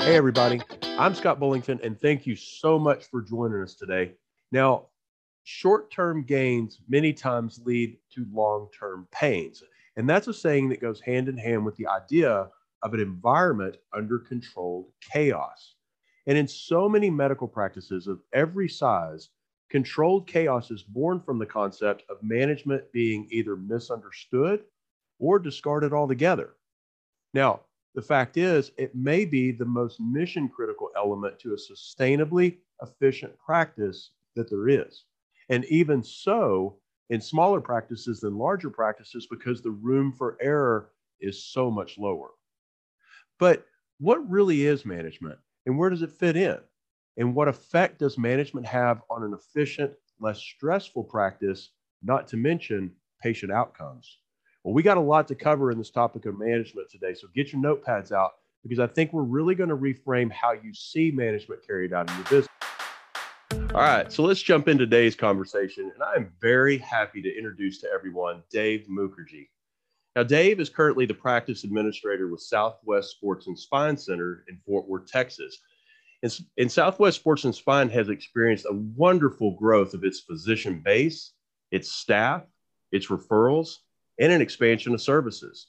Hey, everybody. I'm Scott Bullington, and thank you so much for joining us today. Now, short term gains many times lead to long term pains. And that's a saying that goes hand in hand with the idea of an environment under controlled chaos. And in so many medical practices of every size, controlled chaos is born from the concept of management being either misunderstood or discarded altogether. Now, the fact is, it may be the most mission critical element to a sustainably efficient practice that there is. And even so, in smaller practices than larger practices, because the room for error is so much lower. But what really is management and where does it fit in? And what effect does management have on an efficient, less stressful practice, not to mention patient outcomes? Well, we got a lot to cover in this topic of management today. So get your notepads out because I think we're really going to reframe how you see management carried out in your business. All right, so let's jump into today's conversation. And I'm very happy to introduce to everyone Dave Mukherjee. Now, Dave is currently the practice administrator with Southwest Sports and Spine Center in Fort Worth, Texas. And, and Southwest Sports and Spine has experienced a wonderful growth of its physician base, its staff, its referrals, and an expansion of services.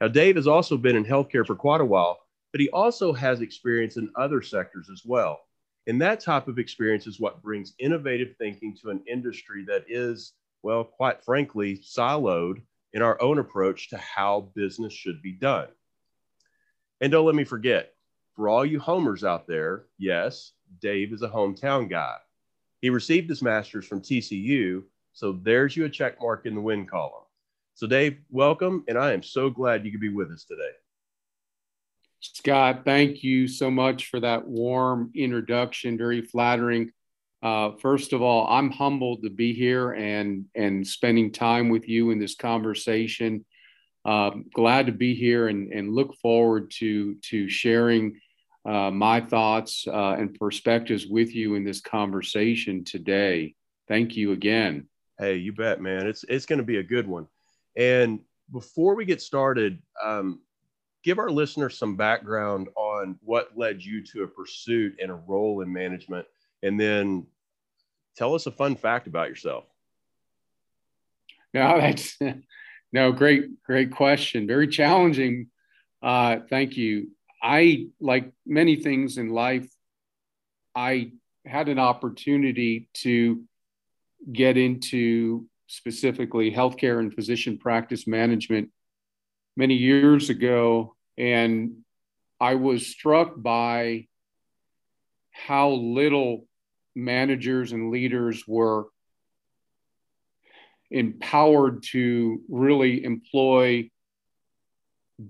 Now, Dave has also been in healthcare for quite a while, but he also has experience in other sectors as well. And that type of experience is what brings innovative thinking to an industry that is, well, quite frankly, siloed in our own approach to how business should be done. And don't let me forget, for all you homers out there, yes, Dave is a hometown guy. He received his master's from TCU, so there's you a check mark in the win column. So, Dave, welcome, and I am so glad you could be with us today. Scott, thank you so much for that warm introduction. Very flattering. Uh, first of all, I'm humbled to be here and and spending time with you in this conversation. Uh, glad to be here and, and look forward to to sharing uh, my thoughts uh, and perspectives with you in this conversation today. Thank you again. Hey, you bet, man. It's it's going to be a good one. And before we get started, um, give our listeners some background on what led you to a pursuit and a role in management, and then tell us a fun fact about yourself. No, that's no great, great question. Very challenging. Uh, thank you. I like many things in life. I had an opportunity to get into specifically healthcare and physician practice management many years ago. And I was struck by how little managers and leaders were empowered to really employ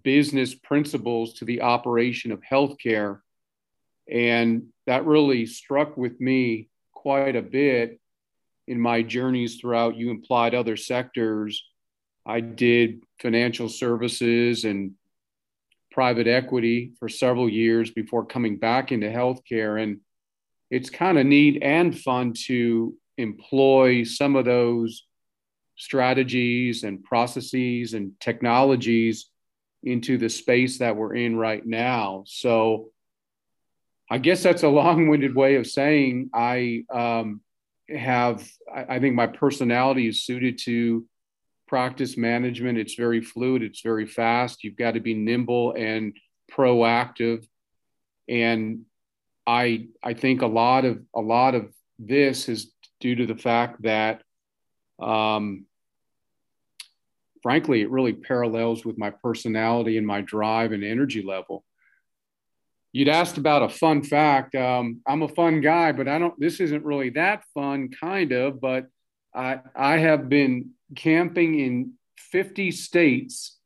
business principles to the operation of healthcare. And that really struck with me quite a bit in my journeys throughout, you implied other sectors. I did financial services and private equity for several years before coming back into healthcare. And it's kind of neat and fun to employ some of those strategies and processes and technologies into the space that we're in right now. So I guess that's a long winded way of saying I um, have I, think my personality is suited to practice management. It's very fluid, it's very fast. You've got to be nimble and proactive. And I I think a lot of a lot of this is due to the fact that um, frankly, it really parallels with my personality and my drive and energy level you'd asked about a fun fact. Um, I'm a fun guy, but I don't. This isn't really that fun, kind of. But I I have been camping in 50 states,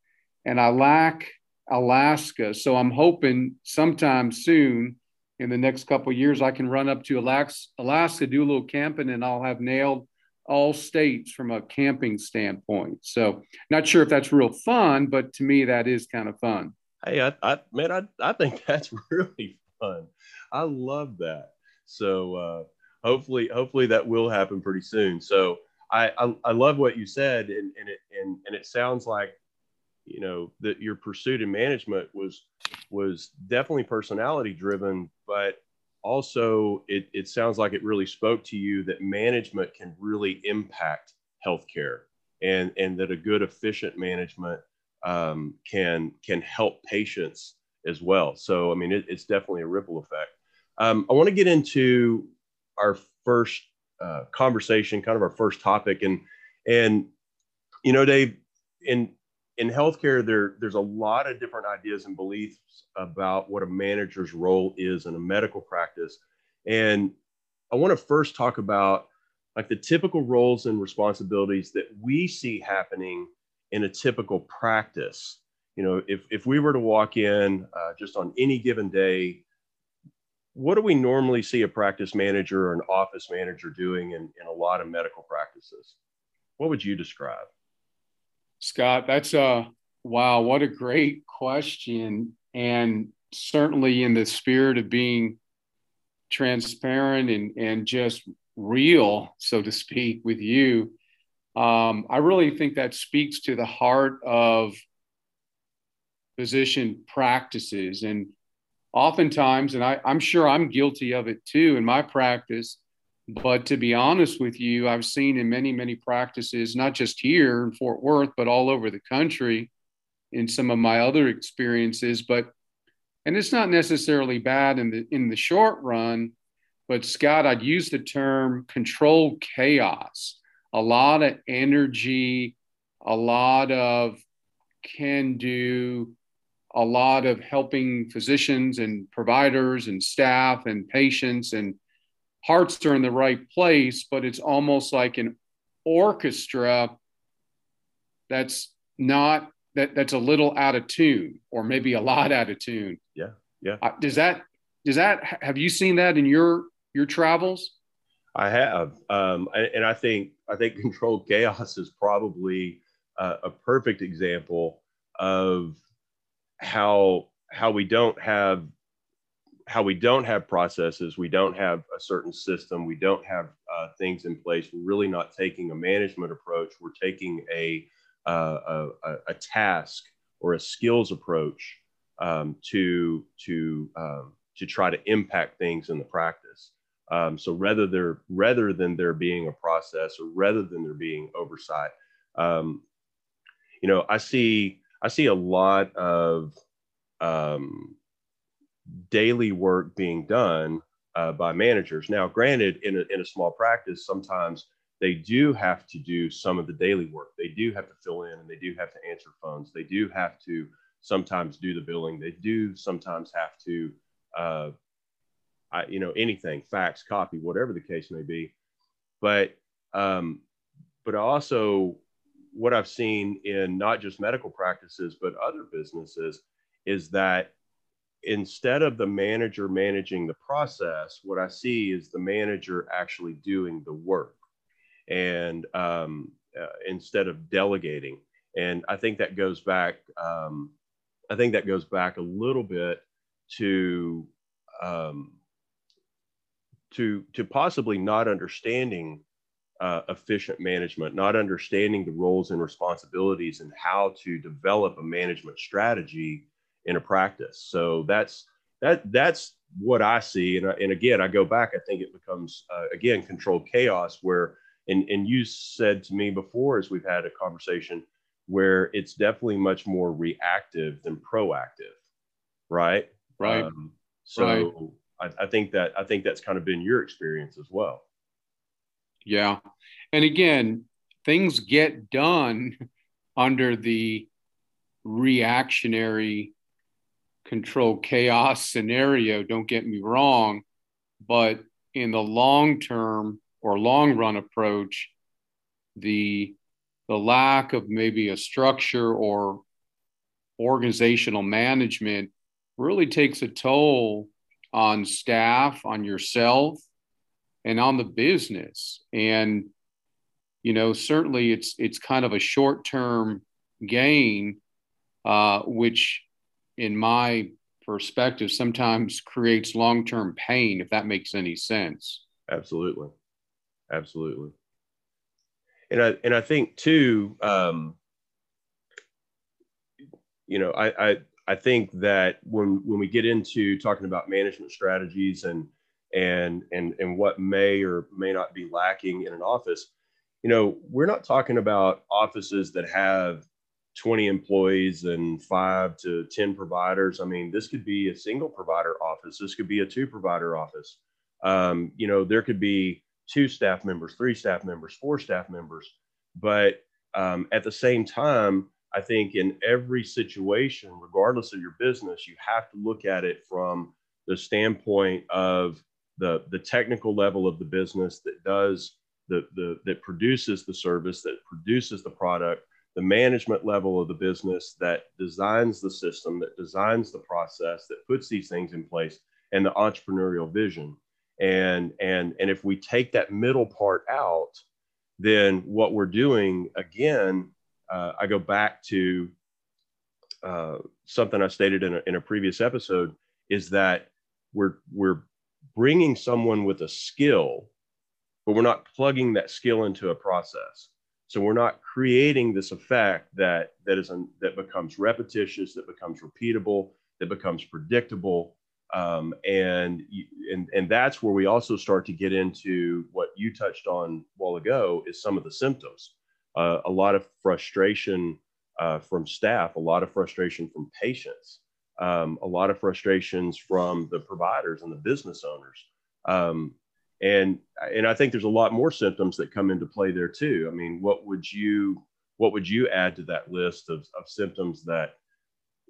and I lack Alaska. So I'm hoping sometime soon, in the next couple years, I can run up to Alaska, do a little camping, and I'll have nailed all states from a camping standpoint. So not sure if that's real fun, but to me that is kind of fun. Hey, I, I man, I, I think that's really fun. I love that. So uh, hopefully, hopefully that will happen pretty soon. So I, I, I love what you said, and, and it and, and it sounds like you know that your pursuit in management was was definitely personality driven, but also it, it sounds like it really spoke to you that management can really impact healthcare and, and that a good efficient management um, can can help patients as well. So I mean, it, it's definitely a ripple effect. Um, I want to get into our first uh, conversation, kind of our first topic, and and you know, Dave, in in healthcare, there there's a lot of different ideas and beliefs about what a manager's role is in a medical practice, and I want to first talk about like the typical roles and responsibilities that we see happening in a typical practice. You know, if, if we were to walk in uh, just on any given day, what do we normally see a practice manager or an office manager doing in, in a lot of medical practices? What would you describe? Scott, that's a wow, what a great question. And certainly in the spirit of being transparent and, and just real, so to speak, with you, um, I really think that speaks to the heart of physician practices. And oftentimes, and I, I'm sure I'm guilty of it too in my practice, but to be honest with you, I've seen in many, many practices, not just here in Fort Worth, but all over the country in some of my other experiences. But and it's not necessarily bad in the in the short run, but Scott, I'd use the term control chaos a lot of energy, a lot of can do, a lot of helping physicians and providers and staff and patients and hearts are in the right place, but it's almost like an orchestra that's not that that's a little out of tune or maybe a lot out of tune. Yeah. Yeah. Uh, does that does that have you seen that in your your travels? I have, um, and I think I think controlled chaos is probably uh, a perfect example of how how we don't have how we don't have processes, we don't have a certain system, we don't have uh, things in place. We're really not taking a management approach. We're taking a uh, a, a, task or a skills approach um, to to um, to try to impact things in the practice. Um, so rather there rather than there being a process or rather than there being oversight, um, you know, I see I see a lot of um, daily work being done uh, by managers. Now, granted, in a, in a small practice, sometimes they do have to do some of the daily work. They do have to fill in and they do have to answer phones. They do have to sometimes do the billing. They do sometimes have to uh, I, you know, anything, fax, copy, whatever the case may be. But, um, but also what I've seen in not just medical practices, but other businesses is that instead of the manager managing the process, what I see is the manager actually doing the work and um, uh, instead of delegating. And I think that goes back, um, I think that goes back a little bit to um, to to possibly not understanding uh, efficient management, not understanding the roles and responsibilities and how to develop a management strategy in a practice. So that's that that's what I see. And, and again, I go back. I think it becomes uh, again controlled chaos where and and you said to me before as we've had a conversation where it's definitely much more reactive than proactive, right? Right. Um, so right. I, I think that I think that's kind of been your experience as well. Yeah, and again, things get done under the reactionary control chaos scenario. Don't get me wrong, but in the long term or long run approach, the the lack of maybe a structure or organizational management really takes a toll on staff, on yourself, and on the business. And you know, certainly it's it's kind of a short term gain, uh, which, in my perspective, sometimes creates long term pain. If that makes any sense. Absolutely, absolutely. And I and I think too, um, you know, I, I I think that when when we get into talking about management strategies and and and and what may or may not be lacking in an office, you know, we're not talking about offices that have 20 employees and five to 10 providers. I mean, this could be a single provider office. This could be a two provider office. Um, you know, there could be two staff members, three staff members, four staff members. But um, at the same time, I think in every situation, regardless of your business, you have to look at it from the standpoint of the, the technical level of the business that does the, the that produces the service, that produces the product, the management level of the business that designs the system, that designs the process, that puts these things in place, and the entrepreneurial vision. And and and if we take that middle part out, then what we're doing again, uh, I go back to uh, something I stated in a, in a previous episode is that we're we're bringing someone with a skill, but we're not plugging that skill into a process. So we're not creating this effect that that is an, that becomes repetitious, that becomes repeatable, that becomes predictable, um, and and and that's where we also start to get into what you touched on a while ago is some of the symptoms uh, a lot of frustration uh, from staff a lot of frustration from patients um, a lot of frustrations from the providers and the business owners um, and and i think there's a lot more symptoms that come into play there too i mean what would you what would you add to that list of, of symptoms that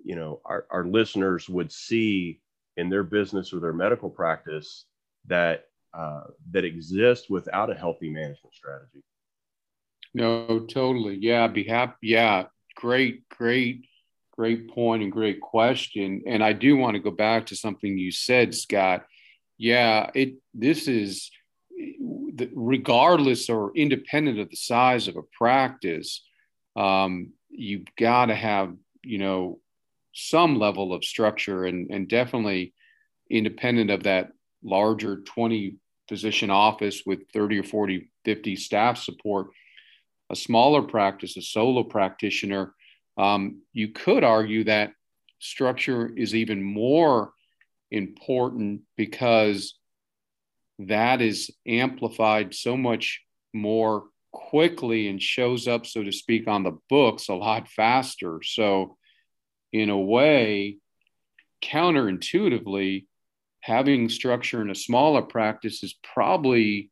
you know our, our listeners would see in their business or their medical practice that uh, that exist without a healthy management strategy. No, totally. Yeah, be happy. Yeah, great, great, great point and great question. And I do want to go back to something you said, Scott. Yeah, it. This is regardless or independent of the size of a practice. Um, you've got to have you know some level of structure and, and definitely independent of that larger 20 physician office with 30 or 40, 50 staff support, a smaller practice, a solo practitioner, um, you could argue that structure is even more important because that is amplified so much more quickly and shows up, so to speak, on the books a lot faster. So, in a way, counterintuitively, having structure in a smaller practice is probably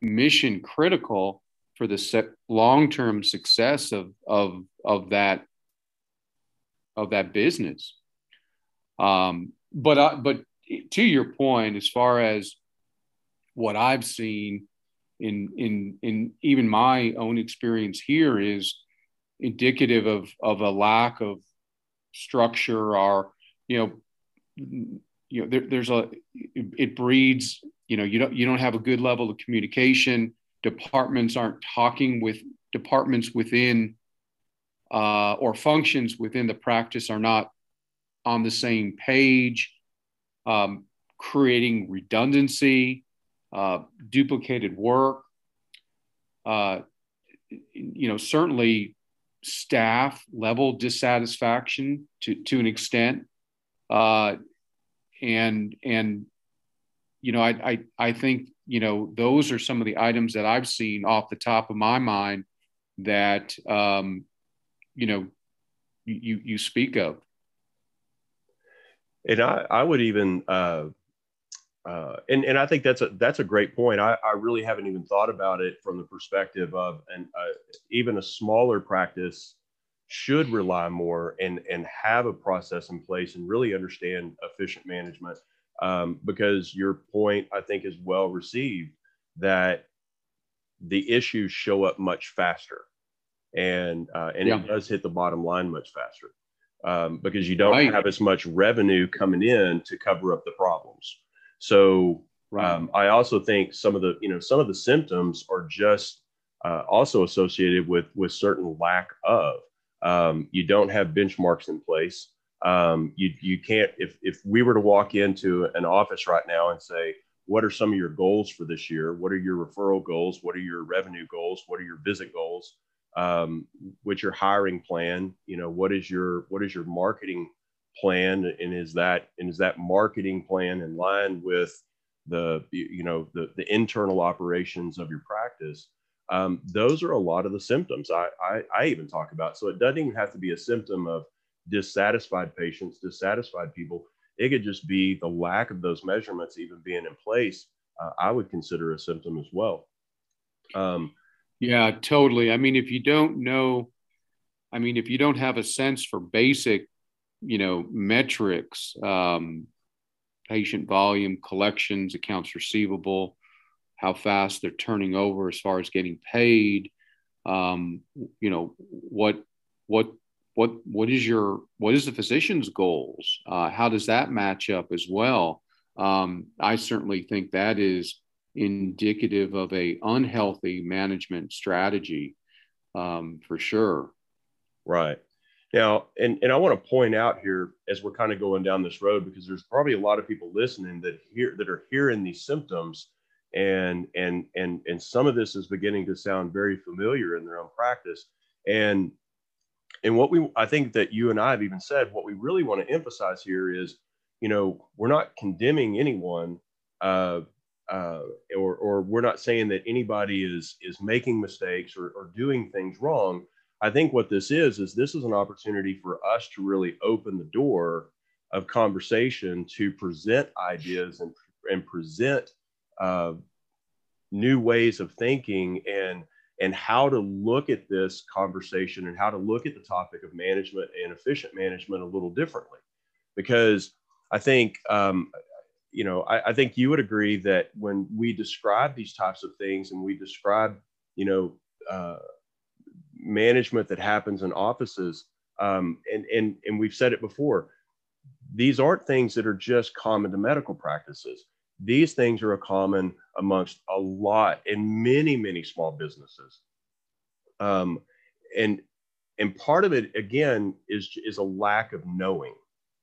mission critical for the se- long-term success of, of, of that of that business. Um, but uh, but to your point, as far as what I've seen in in in even my own experience here is indicative of of a lack of structure or you know you know there, there's a it, breeds you know you don't you don't have a good level of communication departments aren't talking with departments within uh, or functions within the practice are not on the same page um, creating redundancy uh, duplicated work uh, you know certainly staff level dissatisfaction to, to an extent. Uh, and, and, you know, I, I, I think, you know, those are some of the items that I've seen off the top of my mind that, um, you know, you, you speak of. And I, I would even, uh, uh, and and I think that's a that's a great point. I, I really haven't even thought about it from the perspective of and uh, even a smaller practice should rely more and and have a process in place and really understand efficient management um, because your point I think is well received that the issues show up much faster and uh, and yeah. it does hit the bottom line much faster um, because you don't right. have as much revenue coming in to cover up the problems. So um, I also think some of the you know some of the symptoms are just uh, also associated with with certain lack of. Um, you don't have benchmarks in place. Um, you you can't if if we were to walk into an office right now and say what are some of your goals for this year? What are your referral goals? What are your revenue goals? What are your visit goals? um, what's your hiring plan you know what is your what is your marketing plan and is that and is that marketing plan in line with the you know the, the internal operations of your practice um, those are a lot of the symptoms I, I, I even talk about so it doesn't even have to be a symptom of dissatisfied patients dissatisfied people it could just be the lack of those measurements even being in place uh, i would consider a symptom as well um, yeah, totally. I mean, if you don't know, I mean, if you don't have a sense for basic, you know, metrics, um, patient volume, collections, accounts receivable, how fast they're turning over as far as getting paid, um, you know, what, what, what, what is your, what is the physician's goals? Uh, how does that match up as well? Um, I certainly think that is indicative of a unhealthy management strategy um, for sure. Right. Now, and, and I want to point out here as we're kind of going down this road because there's probably a lot of people listening that hear that are hearing these symptoms and and and and some of this is beginning to sound very familiar in their own practice and and what we I think that you and I have even said what we really want to emphasize here is you know we're not condemning anyone uh, uh, or, or we're not saying that anybody is is making mistakes or, or doing things wrong. I think what this is is this is an opportunity for us to really open the door of conversation to present ideas and and present uh, new ways of thinking and and how to look at this conversation and how to look at the topic of management and efficient management a little differently because I think um, you know, I, I, think you would agree that when we describe these types of things and we describe, you know, uh, management that happens in offices, um, and and and we've said it before, these aren't things that are just common to medical practices. These things are a common amongst a lot in many many small businesses, um, and and part of it again is is a lack of knowing.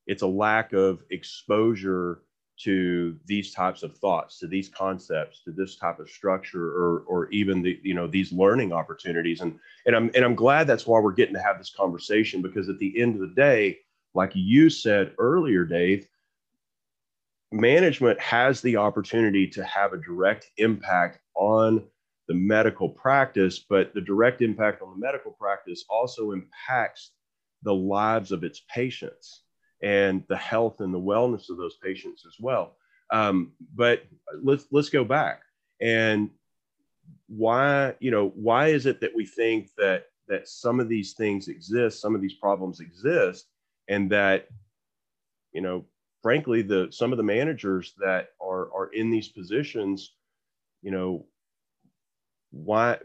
It's a lack of exposure to these types of thoughts to these concepts to this type of structure or or even the you know these learning opportunities and and I'm and I'm glad that's why we're getting to have this conversation because at the end of the day like you said earlier Dave management has the opportunity to have a direct impact on the medical practice but the direct impact on the medical practice also impacts the lives of its patients and the health and the wellness of those patients as well. Um, but let's let's go back and why you know why is it that we think that that some of these things exist, some of these problems exist, and that you know frankly the some of the managers that are are in these positions, you know why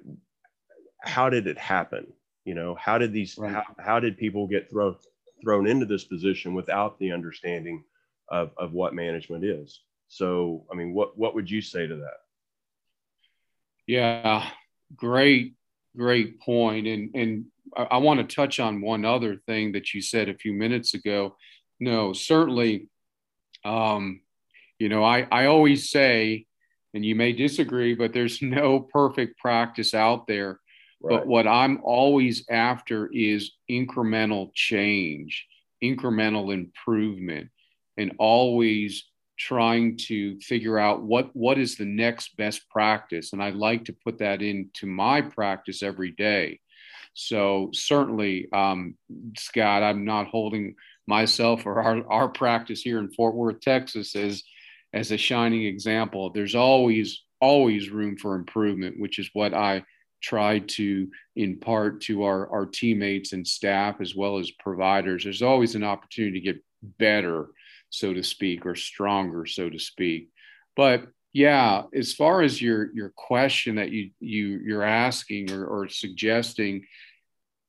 how did it happen? You know how did these right. how, how did people get thrown thrown into this position without the understanding of, of what management is. So, I mean, what, what would you say to that? Yeah, great, great point. And, and I, I want to touch on one other thing that you said a few minutes ago. No, certainly, um, you know, I, I always say, and you may disagree, but there's no perfect practice out there. Right. But what I'm always after is incremental change, incremental improvement, and always trying to figure out what what is the next best practice and i like to put that into my practice every day so certainly um, scott i'm not holding myself or our, our practice here in fort worth texas as as a shining example there's always always room for improvement which is what i try to impart to our, our teammates and staff as well as providers. There's always an opportunity to get better, so to speak, or stronger, so to speak. But yeah, as far as your your question that you you you're asking or, or suggesting,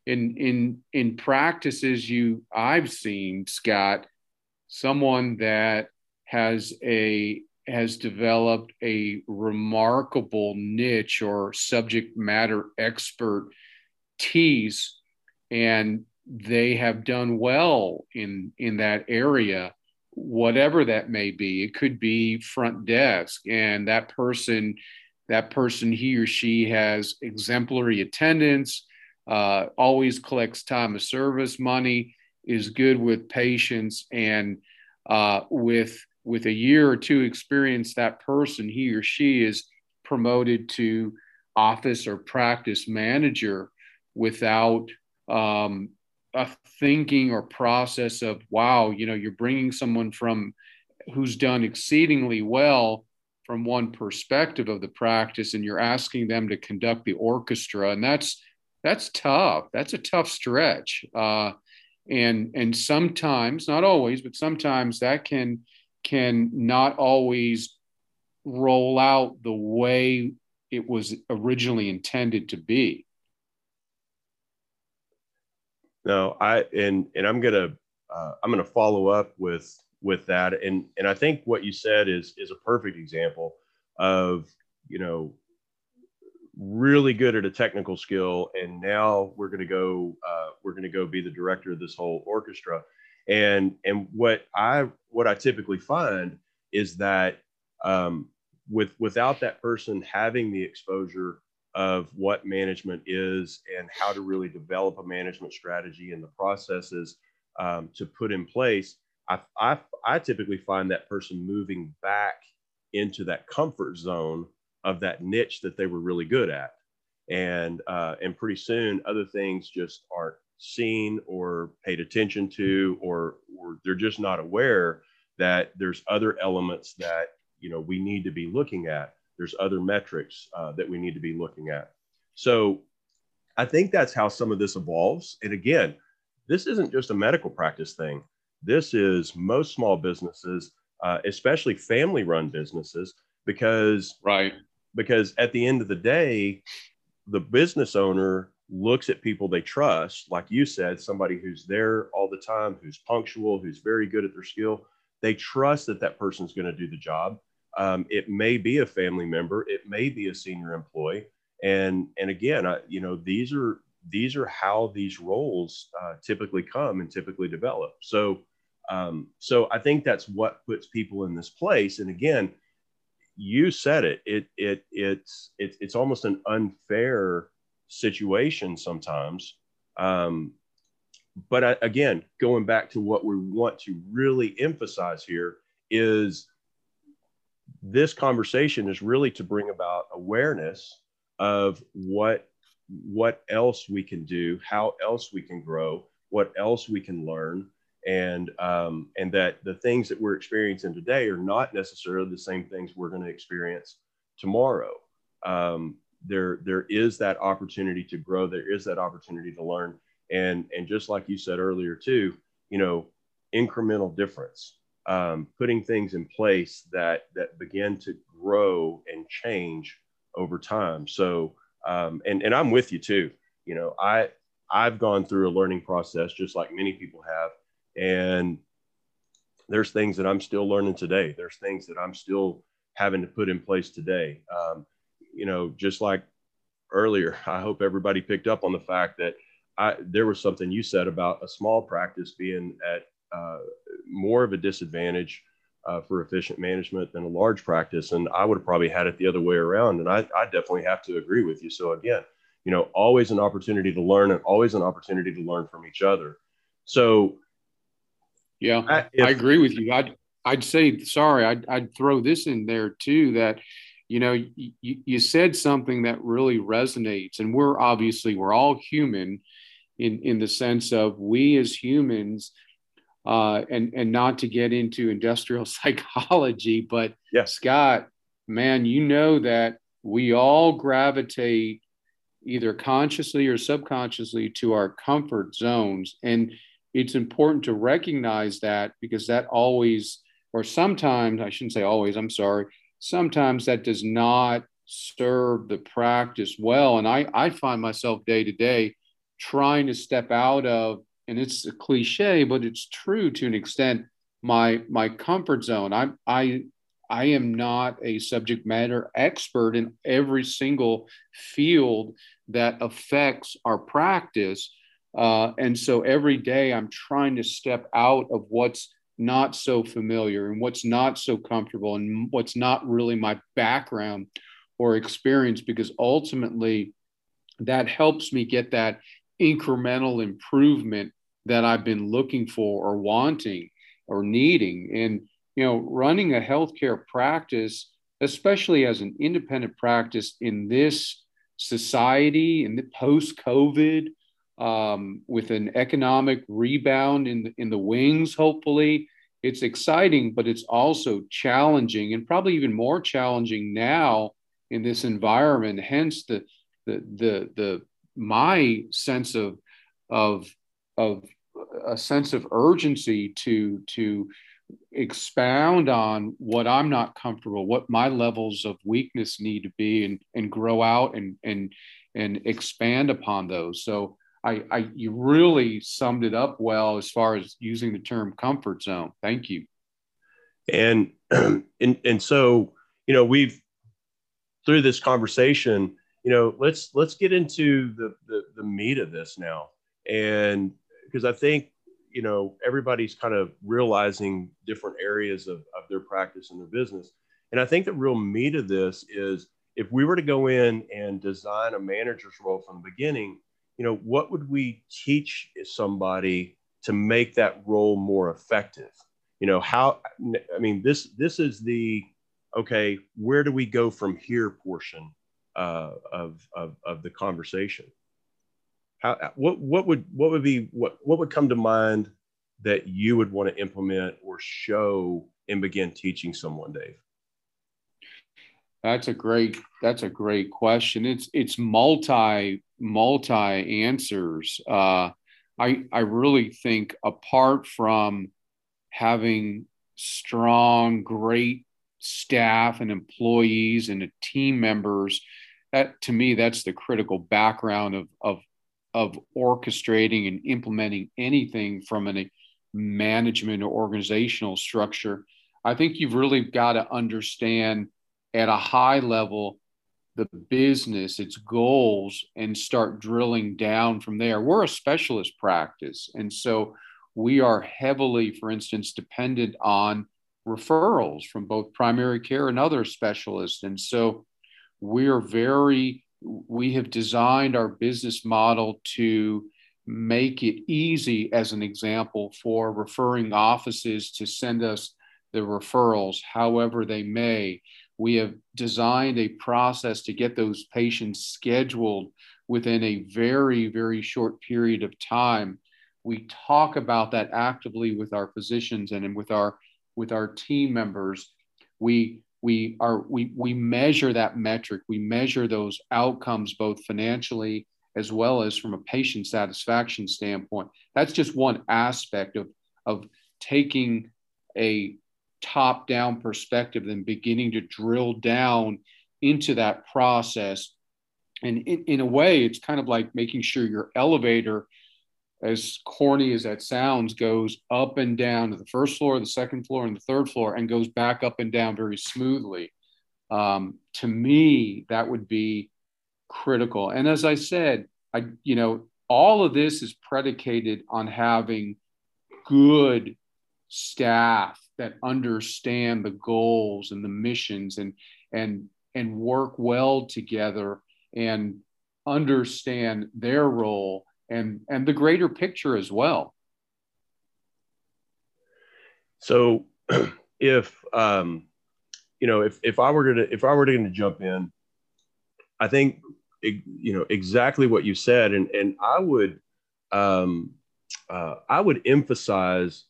in in in practices you I've seen, Scott, someone that has a has developed a remarkable niche or subject matter expertise and they have done well in in that area whatever that may be. It could be front desk and that person that person he or she has exemplary attendance uh, always collects time of service. Money, is good with patients, and uh, with with a year or two experience, that person he or she is promoted to office or practice manager without um, a thinking or process of wow, you know, you're bringing someone from who's done exceedingly well from one perspective of the practice and you're asking them to conduct the orchestra. And that's that's tough. That's a tough stretch. Uh, and and sometimes not always but sometimes that can can not always roll out the way it was originally intended to be. No i and and i'm gonna uh, i'm gonna follow up with with that. And and I think what you said is is a perfect example of you know really good at a technical skill, and now we're going to go uh, we're going to go be the director of this whole orchestra. And and what I what I typically find is that um, with without that person having the exposure of what management is and how to really develop a management strategy and the processes um, to put in place, I, I, I typically find that person moving back into that comfort zone of that niche that they were really good at. And, uh, and pretty soon other things just aren't seen or paid attention to, or, or they're just not aware that there's other elements that, you know, we need to be looking at. There's other metrics uh, that we need to be looking at. So I think that's how some of this evolves. And again, this isn't just a medical practice thing. This is most small businesses, uh, especially family run businesses, because right because at the end of the day, the business owner looks at people they trust, like you said, somebody who's there all the time, who's punctual, who's very good at their skill. They trust that that person's going to do the job. Um, it may be a family member, it may be a senior employee, and and again, I, you know, these are these are how these roles uh, typically come and typically develop. So um, so I think that's what puts people in this place. And again, you said it. It it it's it's it's almost an unfair situation sometimes. Um, but I, again, going back to what we want to really emphasize here is this conversation is really to bring about awareness of what what else we can do, how else we can grow, what else we can learn, and um, and that the things that we're experiencing today are not necessarily the same things we're going to experience tomorrow. Um, there there is that opportunity to grow. There is that opportunity to learn, and and just like you said earlier too, you know, incremental difference, um, putting things in place that that begin to grow and change over time. So um, and and I'm with you too. You know, I I've gone through a learning process just like many people have and there's things that I'm still learning today. There's things that I'm still having to put in place today. Um, you know, just like earlier, I hope everybody picked up on the fact that I, there was something you said about a small practice being at uh, more of a disadvantage uh, for efficient management than a large practice. And I would have probably had it the other way around. And I, I definitely have to agree with you. So again, you know, always an opportunity to learn and always an opportunity to learn from each other. So yeah, I, if, I agree with you. I'd I'd say sorry. I'd I'd throw this in there too. That you know you, you said something that really resonates, and we're obviously we're all human, in in the sense of we as humans. Uh, and and not to get into industrial psychology, but yeah. Scott, man, you know that we all gravitate either consciously or subconsciously to our comfort zones, and it's important to recognize that because that always, or sometimes, I shouldn't say always, I'm sorry, sometimes that does not serve the practice well. And I, I find myself day to day trying to step out of, and it's a cliche, but it's true to an extent, my my comfort zone. I I I am not a subject matter expert in every single field that affects our practice uh, and so every day I'm trying to step out of what's not so familiar and what's not so comfortable and what's not really my background or experience because ultimately that helps me get that incremental improvement that I've been looking for or wanting or needing. And, you know, running a healthcare practice, especially as an independent practice in this society, in the post COVID, um, with an economic rebound in the, in the wings, hopefully. It's exciting, but it's also challenging and probably even more challenging now in this environment. Hence the the the the my sense of of of a sense of urgency to to expound on what I'm not comfortable, what my levels of weakness need to be, and and grow out and and and expand upon those. So I, I you really summed it up well as far as using the term comfort zone. Thank you. And and and so you know we've through this conversation, you know, let's let's get into the the, the meat of this now, and because I think you know everybody's kind of realizing different areas of, of their practice and their business, and I think the real meat of this is if we were to go in and design a manager's role from the beginning, you know, what would we teach somebody to make that role more effective? You know, how I mean this this is the okay, where do we go from here portion uh, of, of, of the conversation? How, what, what would, what would be, what, what would come to mind that you would want to implement or show and begin teaching someone, Dave? That's a great, that's a great question. It's, it's multi, multi answers. Uh, I, I really think apart from having strong, great staff and employees and team members that to me that's the critical background of of of orchestrating and implementing anything from a management or organizational structure i think you've really got to understand at a high level the business its goals and start drilling down from there we're a specialist practice and so we are heavily for instance dependent on referrals from both primary care and other specialists. And so we're very, we have designed our business model to make it easy, as an example, for referring offices to send us the referrals however they may. We have designed a process to get those patients scheduled within a very, very short period of time. We talk about that actively with our physicians and with our with our team members, we we are we we measure that metric. We measure those outcomes both financially as well as from a patient satisfaction standpoint. That's just one aspect of of taking a top down perspective and beginning to drill down into that process and in, in, a way it's kind of like making sure your elevator as corny as that sounds, goes up and down to the first floor, the second floor, and the third floor, and goes back up and down very smoothly. Um, to me, that would be critical. And as I said, I you know all of this is predicated on having good staff that understand the goals and the missions and and and work well together and understand their role and and the greater picture as well. So if um you know if if i were gonna if i were gonna jump in i think you know exactly what you said and and i would um uh, i would emphasize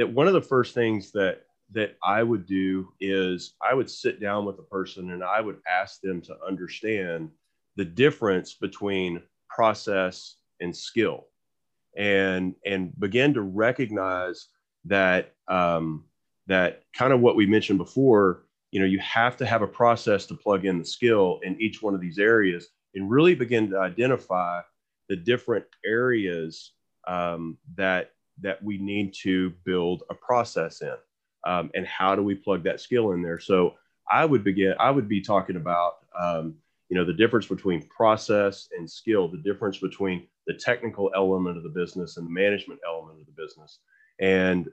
that one of the first things that that i would do is i would sit down with a person and i would ask them to understand the difference between process and skill and and begin to recognize that um, that kind of what we mentioned before you know you have to have a process to plug in the skill in each one of these areas and really begin to identify the different areas um, that that we need to build a process in um, and how do we plug that skill in there? So i would begin i would be talking about um, you know the difference between process and skill the difference between the technical element of the business and the management element of the business. And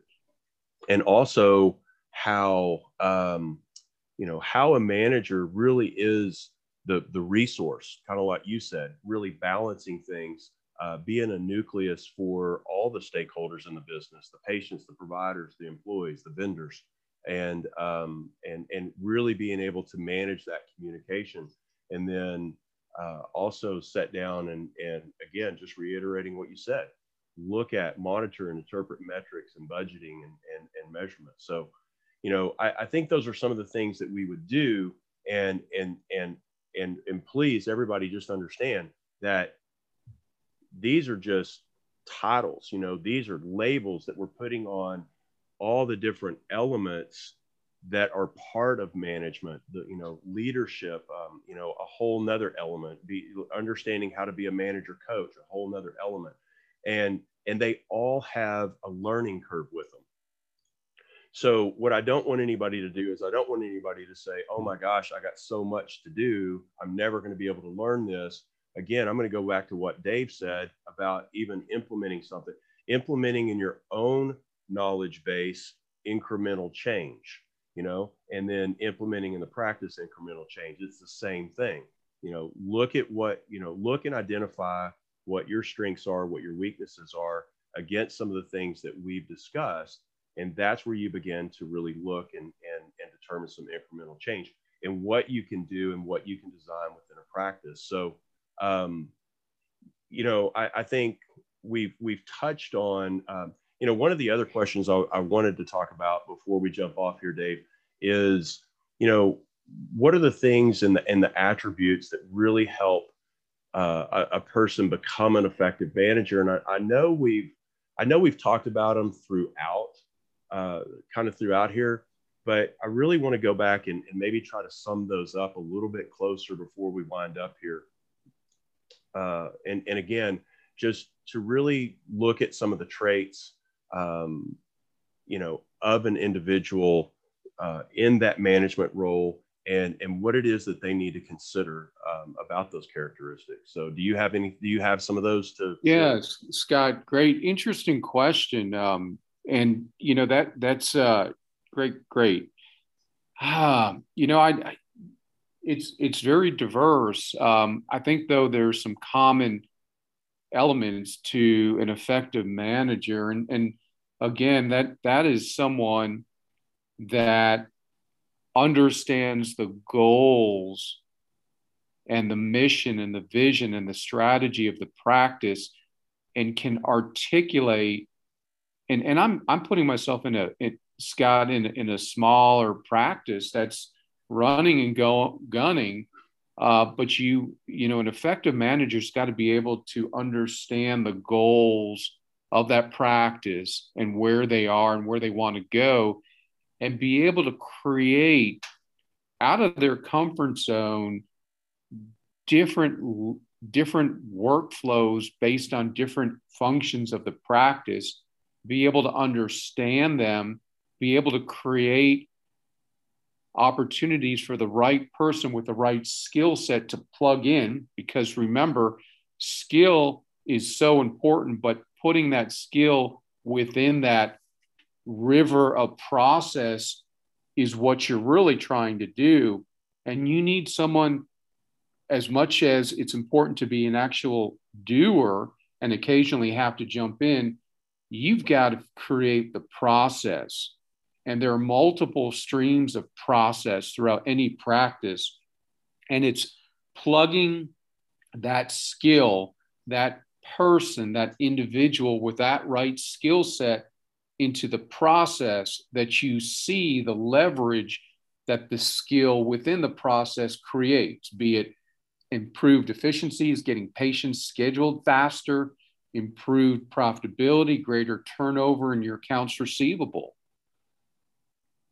and also how um, you know how a manager really is the the resource kind of like you said really balancing things uh, being a nucleus for all the stakeholders in the business the patients the providers the employees the vendors and um, and and really being able to manage that communication. And then uh, also set down and and again just reiterating what you said look at monitor and interpret metrics and budgeting and and, and measurement so you know I, I think those are some of the things that we would do and and and and and please everybody just understand that these are just titles you know these are labels that we're putting on all the different elements that are part of management the you know leadership um, you know a whole nother element be understanding how to be a manager coach a whole nother element. And and they all have a learning curve with them. So what i don't want anybody to do is i don't want anybody to say oh my gosh i got so much to do. I'm never going to be able to learn this again i'm going to go back to what dave said about even implementing something implementing in your own knowledge base incremental change you know and then implementing in the practice incremental change. It's the same thing you know look at what you know look and identify what your strengths are what your weaknesses are against some of the things that we've discussed and that's where you begin to really look and and, and determine some incremental change and what you can do and what you can design within a practice. So um, you know I, I think we've we've touched on um, you know, one of the other questions I, I wanted to talk about before we jump off here, Dave, is you know, what are the things and the and the attributes that really help uh, a, a, person become an effective manager? And I, I, know we've I know we've talked about them throughout, uh, kind of throughout here, but I really want to go back and, and, maybe try to sum those up a little bit closer before we wind up here. Uh, and and again, just to really look at some of the traits um, you know, of an individual uh, in that management role and, and what it is that they need to consider um, about those characteristics. So do you have any, do you have some of those to? Yes, Scott, great, interesting question. Um, and you know, that that's uh, great, great. Ah, you know, I, I it's, it's very diverse. Um, I think though there's some common elements to an effective manager and and again that that is someone that understands the goals and the mission and the vision and the strategy of the practice and can articulate and and I'm I'm putting myself in a in, Scott in in a smaller practice that's running and go gunning uh, but you, you know, an effective manager's got to be able to understand the goals of that practice and where they are and where they want to go, and be able to create out of their comfort zone different different workflows based on different functions of the practice be able to understand them be able to create opportunities for the right person with the right skill set to plug in because remember skill is so important but putting that skill within that river of process is what you're really trying to do. And you need someone as much as it's important to be an actual doer and occasionally have to jump in you've got to create the process and there are multiple streams of process throughout any practice. And it's plugging that skill, that person, that individual with that right skill set into the process that you see the leverage that the skill within the process creates, be it improved efficiencies, getting patients scheduled faster, improved profitability, greater turnover in your accounts receivable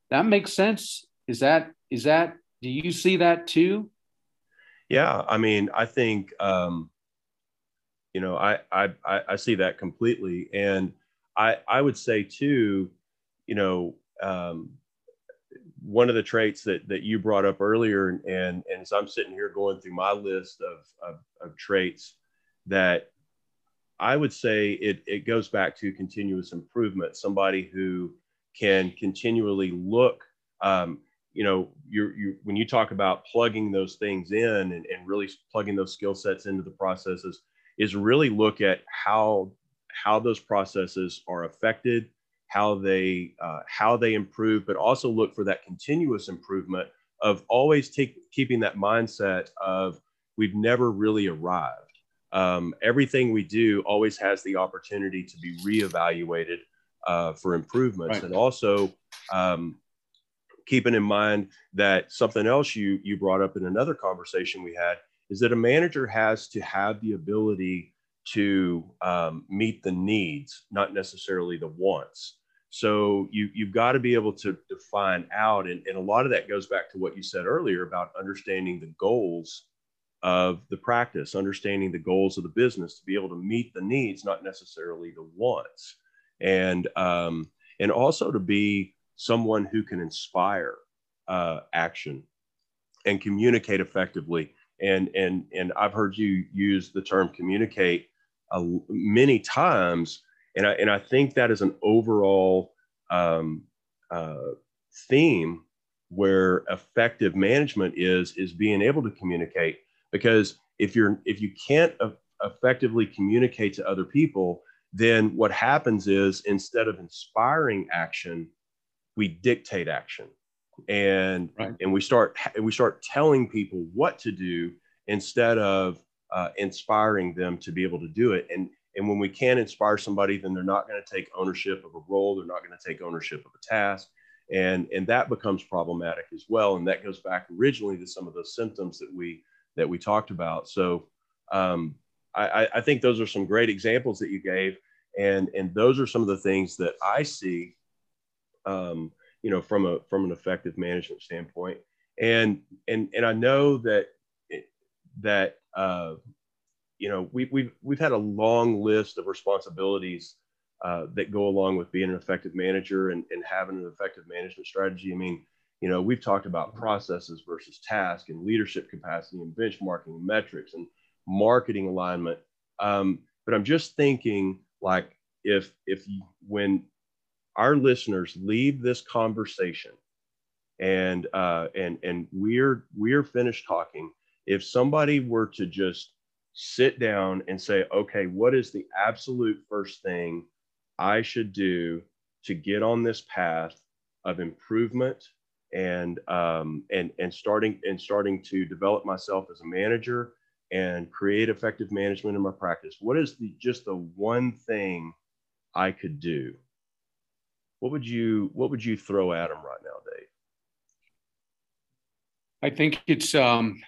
that makes sense. Is that is that do you see that too? Yeah, I mean, I think um, you know, I, I I see that completely, and I I would say too, you know, um, one of the traits that that you brought up earlier, and and, and as I'm sitting here going through my list of, of, of traits that I would say it it goes back to continuous improvement. Somebody who can continually look um, you know you're, you when you talk about plugging those things in and, and really plugging those skill sets into the processes is really look at how how those processes are affected, how they uh, how they improve, but also look for that continuous improvement of always take, keeping that mindset of we've never really arrived. Um, everything we do always has the opportunity to be reevaluated uh, for improvements, right. and also um, keeping in mind that something else you you brought up in another conversation we had is that a manager has to have the ability to um, meet the needs, not necessarily the wants. So you you've got to be able to define out, and, and a lot of that goes back to what you said earlier about understanding the goals of the practice, understanding the goals of the business to be able to meet the needs, not necessarily the wants, and um, and also to be someone who can inspire uh, action and communicate effectively. And and and I've heard you use the term communicate uh, many times, and I and I think that is an overall um, uh, theme where effective management is is being able to communicate because if you're if you can't effectively communicate to other people then what happens is instead of inspiring action we dictate action. And right. and we start we start telling people what to do instead of uh, inspiring them to be able to do it. And and when we can't inspire somebody then they're not going to take ownership of a role. They're not going to take ownership of a task. And and that becomes problematic as well. And that goes back originally to some of those symptoms that we that we talked about. So um, I, I think those are some great examples that you gave and and those are some of the things that i see um, you know, from a from an effective management standpoint. And and and I know that that uh, you know we, we've we've had a long list of responsibilities uh, that go along with being an effective manager and, and having an effective management strategy. I mean, you know, we've talked about processes versus task and leadership capacity and benchmarking and metrics and marketing alignment. Um, but I'm just thinking like if if when our listeners leave this conversation and uh, and and we're we're finished talking if somebody were to just sit down and say okay what is the absolute first thing i should do to get on this path of improvement and um, and and starting and starting to develop myself as a manager and create effective management in my practice what is the just the one thing i could do? What would you what would you throw at them right now, Dave? I think it's um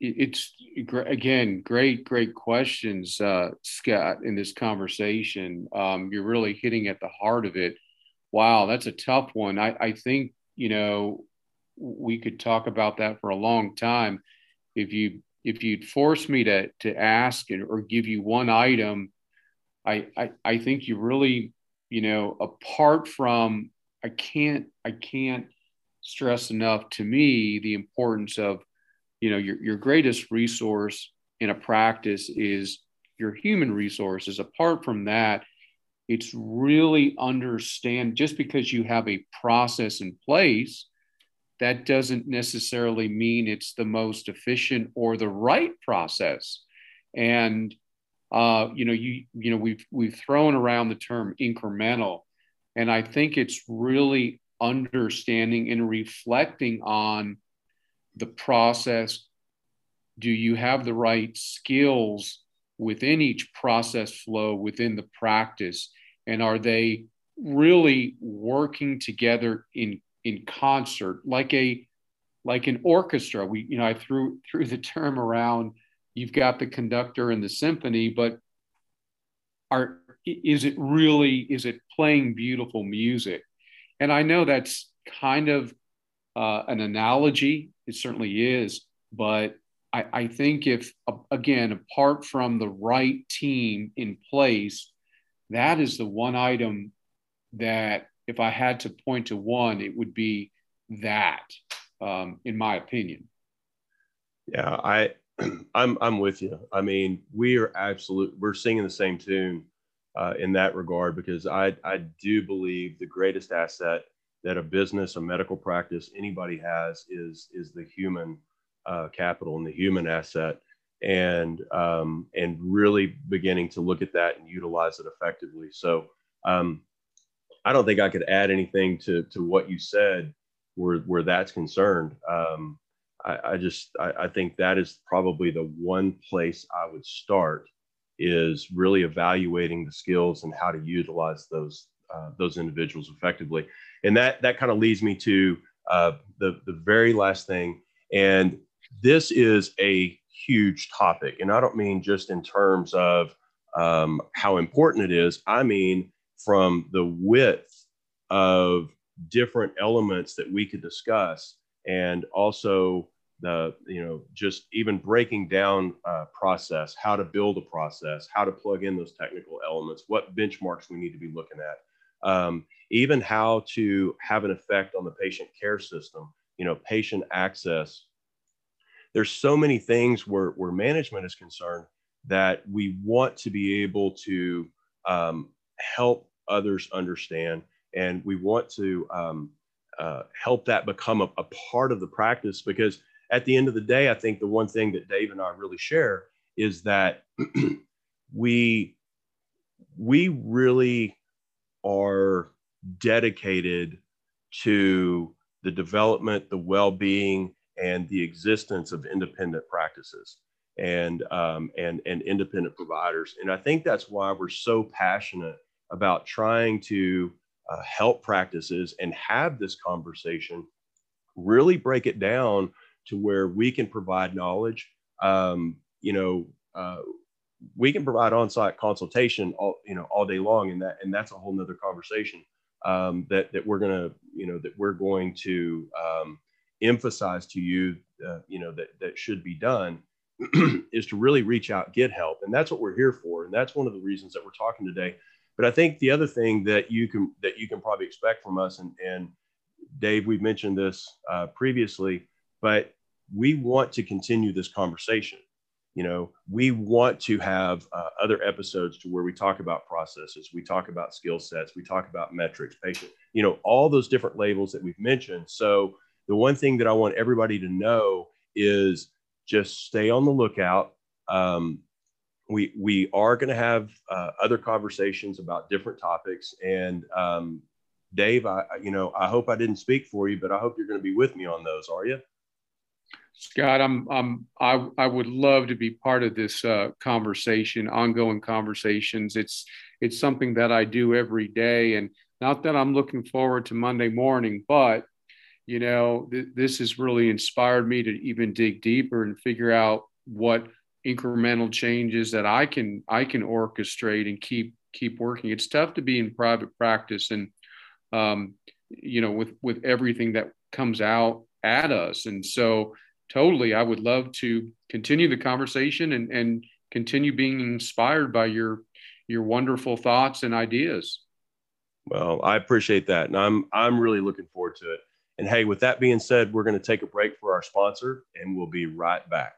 it's again great great questions uh, scott in this conversation. Um, you're really hitting at the heart of it. Wow that's a tough one. I, I think you know we could talk about that for a long time if you if you'd force me to to ask or give you one item I, I i think you really you know, apart from I can't I can't stress enough to me the importance of, you know, your, your greatest resource in a practice is your human resources. Apart from that, it's really understand just because you have a process in place, that doesn't necessarily mean it's the most efficient or the right process. And uh, you know, you you know, we've we've thrown around the term incremental, and I think it's really understanding and reflecting on the process. Do you have the right skills within each process flow within the practice, and are they really working together in in concert like a like an orchestra? We you know I threw threw the term around you've got the conductor and the symphony, but are is it really is it playing beautiful music? And I know that's kind of uh, an analogy. It certainly is, but I, I think if again, apart from the right team in place, that is the one item that if I had to point to one, it would be that, um, in my opinion. Yeah, I I'm I'm with you. I mean, we are absolute. We're singing the same tune uh, in that regard because I I do believe the greatest asset that a business, a medical practice, anybody has is is the human uh, capital and the human asset. and um, and really beginning to look at that and utilize it effectively. So um, I don't think I could add anything to to what you said where where that's concerned. Um, I, I, just I, I, think that is probably the one place I would start is really evaluating the skills and how to utilize those uh, those individuals effectively. And that that kind of leads me to uh, the the very last thing, and this is a huge topic, and I don't mean just in terms of um, how important it is. I mean from the width of different elements that we could discuss, and also the you know just even breaking down a process, how to build a process, how to plug in those technical elements, what benchmarks we need to be looking at um, even how to have an effect on the patient care system, you know, patient access. There's so many things where, where management is concerned that we want to be able to um, help others understand, and we want to um, uh, help that become a, a part of the practice because at the end of the day, I think the one thing that Dave and I really share is that we we really are dedicated to the development, the well-being, and the existence of independent practices and um, and and independent providers. And I think that's why we're so passionate about trying to uh, help practices and have this conversation. Really break it down to where we can provide knowledge. Um, you know, uh, we can provide on-site consultation all you know all day long and that and that's a whole nother conversation um, that that we're to you know that we're going to um, emphasize to you uh, you know that that should be done is to really reach out get help and that's what we're here for and that's one of the reasons that we're talking today but i think the other thing that you can that you can probably expect from us and and dave we've mentioned this uh, previously but we want to continue this conversation. You know we want to have uh, other episodes to where we talk about processes we talk about skill sets we talk about metrics patient you know all those different labels that we've mentioned. So the one thing that i want everybody to know is just stay on the lookout. Um, we we are going to have uh, other conversations about different topics and um, dave i you know i hope i didn't speak for you but i hope you're going to be with me on those are you Scott, I'm, I'm, I, I would love to be part of this uh, conversation, ongoing conversations. It's, it's something that I do every day, and not that I'm looking forward to Monday morning, but you know, th- this has really inspired me to even dig deeper and figure out what incremental changes that I can, I can orchestrate and keep, keep working. It's tough to be in private practice, and um, you know, with with everything that comes out at us, and so totally. I would love to continue the conversation and, and continue being inspired by your your wonderful thoughts and ideas. Well, I appreciate that. And I'm I'm really looking forward to it. And hey, with that being said, we're going to take a break for our sponsor and we'll be right back.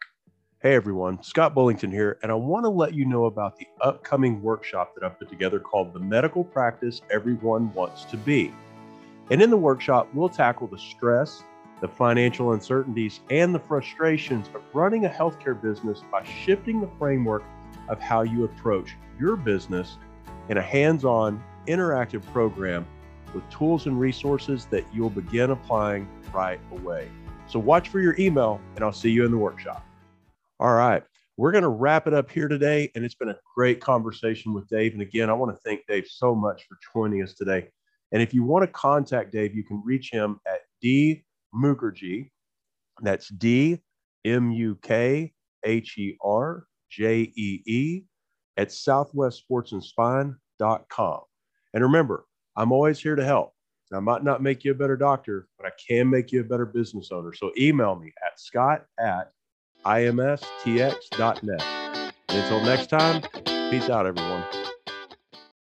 Hey everyone, Scott Bullington here, and I want to let you know about the upcoming workshop that I've put together called The Medical Practice Everyone Wants to Be. And in the workshop, we'll tackle the stress, the financial uncertainties, and the frustrations of running a healthcare business by shifting the framework of how you approach your business in a hands on, interactive program with tools and resources that you'll begin applying right away. So, watch for your email, and I'll see you in the workshop. All right. We're going to wrap it up here today. And it's been a great conversation with Dave. And again, I want to thank Dave so much for joining us today. And if you want to contact Dave, you can reach him at D Mukherjee. That's D M U K H E R J E E at southwestsportsandspine.com. And remember, I'm always here to help. I might not make you a better doctor, but I can make you a better business owner. So email me at scott at imstx.net. And until next time, peace out, everyone.